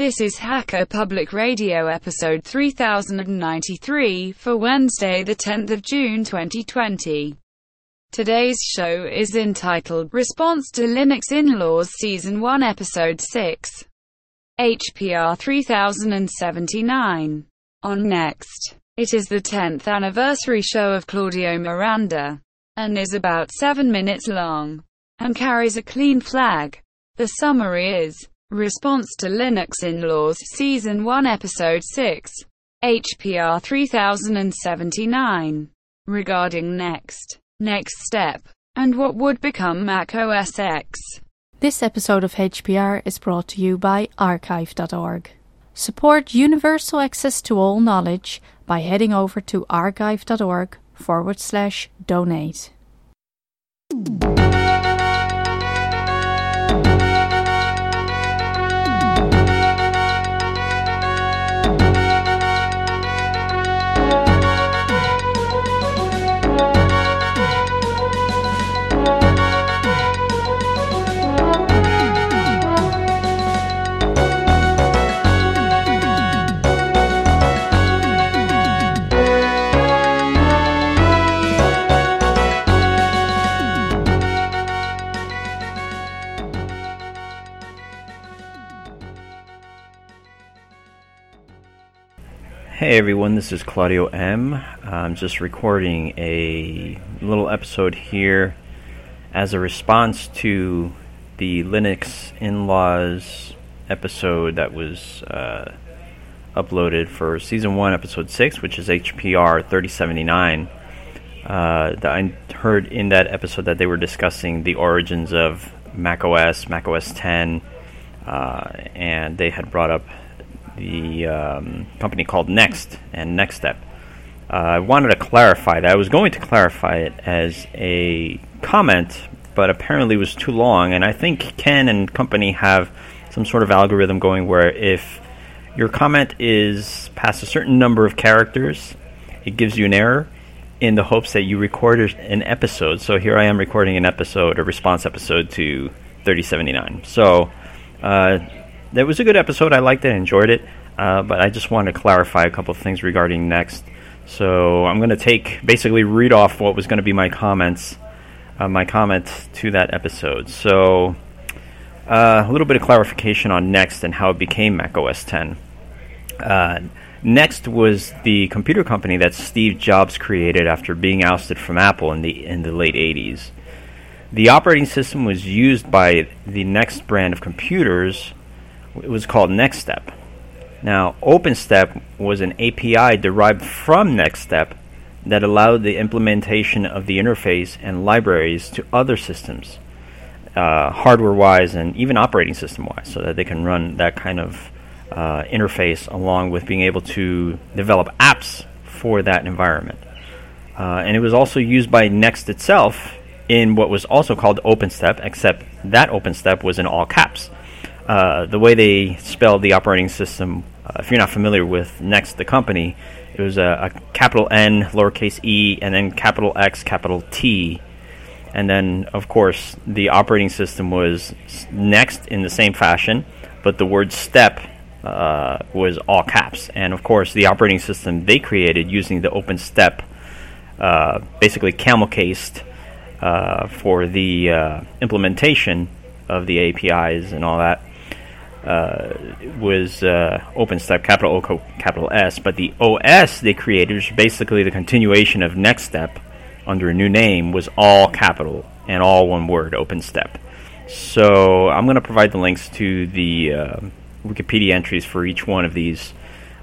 This is Hacker Public Radio episode 3093 for Wednesday, the 10th of June 2020. Today's show is entitled Response to Linux Inlaws Season 1 Episode 6. HPR 3079. On next. It is the 10th anniversary show of Claudio Miranda, and is about 7 minutes long, and carries a clean flag. The summary is, Response to Linux Inlaws Season 1 Episode 6. HPR 3079. Regarding next, next step, and what would become Mac OS X. This episode of HPR is brought to you by archive.org. Support universal access to all knowledge by heading over to archive.org forward slash donate. Hey everyone, this is Claudio M. I'm just recording a little episode here as a response to the Linux Inlaws episode that was uh, uploaded for season 1, episode 6, which is HPR 3079. Uh, I heard in that episode that they were discussing the origins of macOS, macOS 10, uh, and they had brought up the um, company called Next and Next Step. Uh, I wanted to clarify that. I was going to clarify it as a comment, but apparently it was too long. And I think Ken and company have some sort of algorithm going where if your comment is past a certain number of characters, it gives you an error in the hopes that you recorded an episode. So here I am recording an episode, a response episode to 3079. So uh, that was a good episode. I liked it, enjoyed it, uh, but I just wanted to clarify a couple of things regarding next. So I'm going to take basically read off what was going to be my comments, uh, my comment to that episode. So uh, a little bit of clarification on Next and how it became Mac OS 10. Uh, Next was the computer company that Steve Jobs created after being ousted from Apple in the in the late 80s. The operating system was used by the Next brand of computers it was called NextStep. Now, OpenStep was an API derived from NextStep that allowed the implementation of the interface and libraries to other systems, uh, hardware wise and even operating system wise, so that they can run that kind of uh, interface along with being able to develop apps for that environment. Uh, and it was also used by Next itself in what was also called OpenStep, except that OpenStep was in all caps. Uh, the way they spelled the operating system, uh, if you're not familiar with Next, the company, it was a, a, capital N, lowercase e, and then capital X, capital T. And then, of course, the operating system was Next in the same fashion, but the word step uh, was all caps. And of course, the operating system they created using the OpenStep, uh, basically camel cased uh, for the uh, implementation of the APIs and all that uh, was uh, OpenStep, capital O, capital S, but the OS they created, which is basically the continuation of NextStep under a new name, was all capital and all one word, OpenStep. So I'm going to provide the links to the uh, Wikipedia entries for each one of these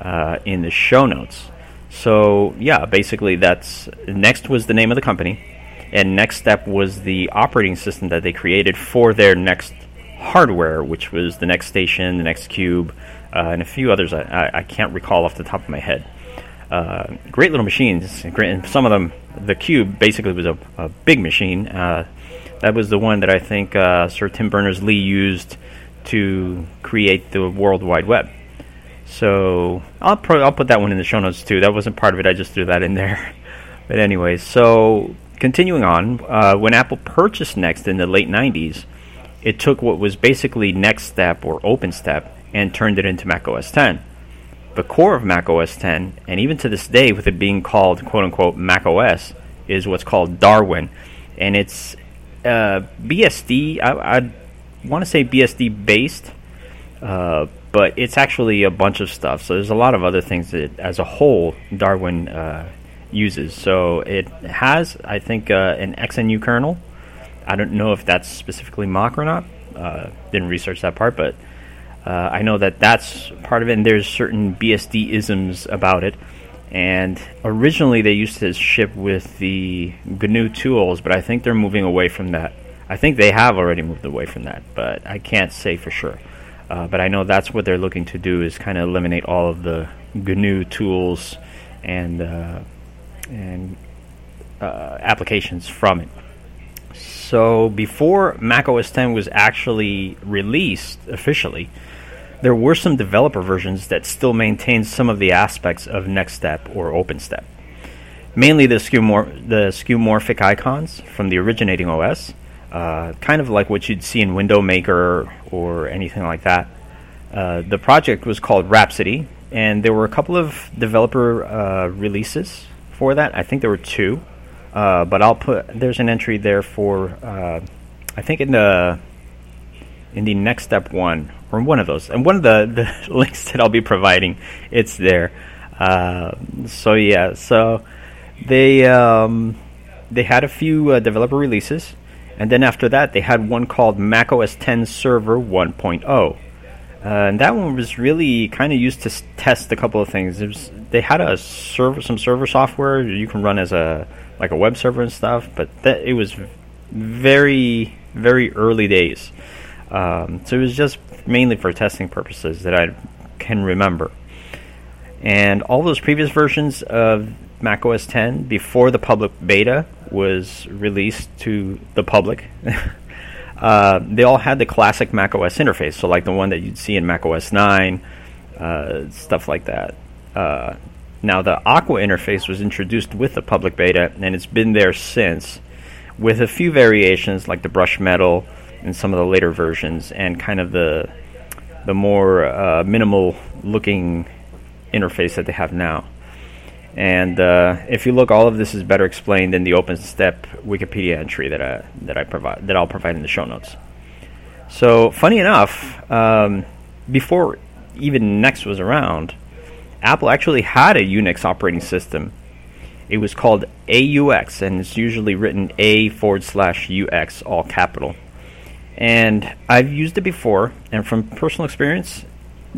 uh, in the show notes. So yeah, basically that's Next was the name of the company, and NextStep was the operating system that they created for their next hardware, which was the next station, the next cube, uh, and a few others I, I, can't recall off the top of my head. Uh, great little machines. And some of them, the cube basically was a, a big machine. Uh, that was the one that I think uh, Sir Tim Berners Lee used to create the World Wide Web. So I'll pro- I'll put that one in the show notes too. That wasn't part of it. I just threw that in there. but anyway, so continuing on, uh, when Apple purchased Next in the late '90s, it took what was basically Next Step or OpenStep and turned it into Mac OS 10. The core of Mac OS 10, and even to this day, with it being called quote unquote Mac OS, is what's called Darwin, and it's uh, BSD. I, I want to say BSD based, uh, but it's actually a bunch of stuff. So there's a lot of other things that, as a whole, Darwin uh, uses. So it has, I think, uh, an XNU kernel. I don't know if that's specifically Mach or not. Uh, didn't research that part, but uh, I know that that's part of it. And there's certain BSD isms about it. And originally they used to ship with the GNU tools, but I think they're moving away from that. I think they have already moved away from that, but I can't say for sure. Uh, but I know that's what they're looking to do is kind of eliminate all of the GNU tools and uh, and uh, applications from it. So before Mac OS 10 was actually released officially, there were some developer versions that still maintained some of the aspects of NeXTSTEP or OpenStep. Mainly the, skeuomor- the skeuomorphic icons from the originating OS, uh, kind of like what you'd see in Window Maker or anything like that. Uh, the project was called Rhapsody, and there were a couple of developer uh, releases for that. I think there were two, uh, but I'll put there's an entry there for uh, I think in the in the next step one or one of those, and one of the, the links that I'll be providing, it's there. Uh, so yeah, so they um, they had a few uh, developer releases, and then after that they had one called macOS 10 Server 1.0. Uh, and that one was really kind of used to s- test a couple of things. Was, they had a server, some server software you can run as a like a web server and stuff, but that it was very very early days. Um, so it was just mainly for testing purposes that I can remember. And all those previous versions of Mac OS 10 before the public beta was released to the public, uh, they all had the classic Mac OS interface. So, like the one that you'd see in Mac OS 9, uh, stuff like that. Uh, now, the Aqua interface was introduced with the public beta, and it's been there since, with a few variations like the brush metal in some of the later versions, and kind of the the more uh, minimal looking interface that they have now. And uh, if you look, all of this is better explained in the OpenStep Wikipedia entry that I that I provide that I'll provide in the show notes. So, funny enough, um, before even Next was around, Apple actually had a Unix operating system. It was called A/UX, and it's usually written A forward slash UX, all capital. And I've used it before, and from personal experience,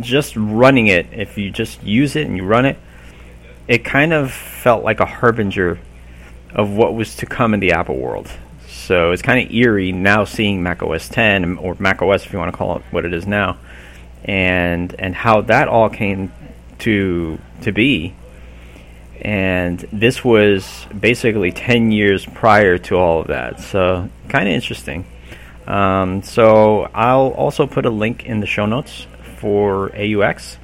just running it, if you just use it and you run it, it kind of felt like a harbinger of what was to come in the Apple world. So it's kind of eerie now seeing Mac OS 10 or Mac OS if you want to call it what it is now, and and how that all came to to be. And this was basically 10 years prior to all of that. So kind of interesting. Um, so I'll also put a link in the show notes for A/UX.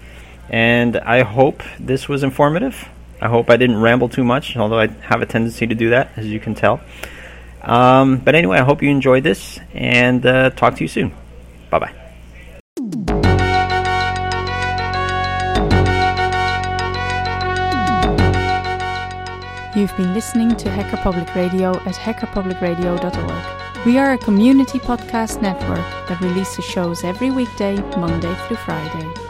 And I hope this was informative. I hope I didn't ramble too much, although I have a tendency to do that, as you can tell. Um, but anyway, I hope you enjoyed this, and uh, talk to you soon. Bye bye. You've been listening to Hacker Public Radio at hackerpublicradio.org. We are a community podcast network that releases shows every weekday, Monday through Friday.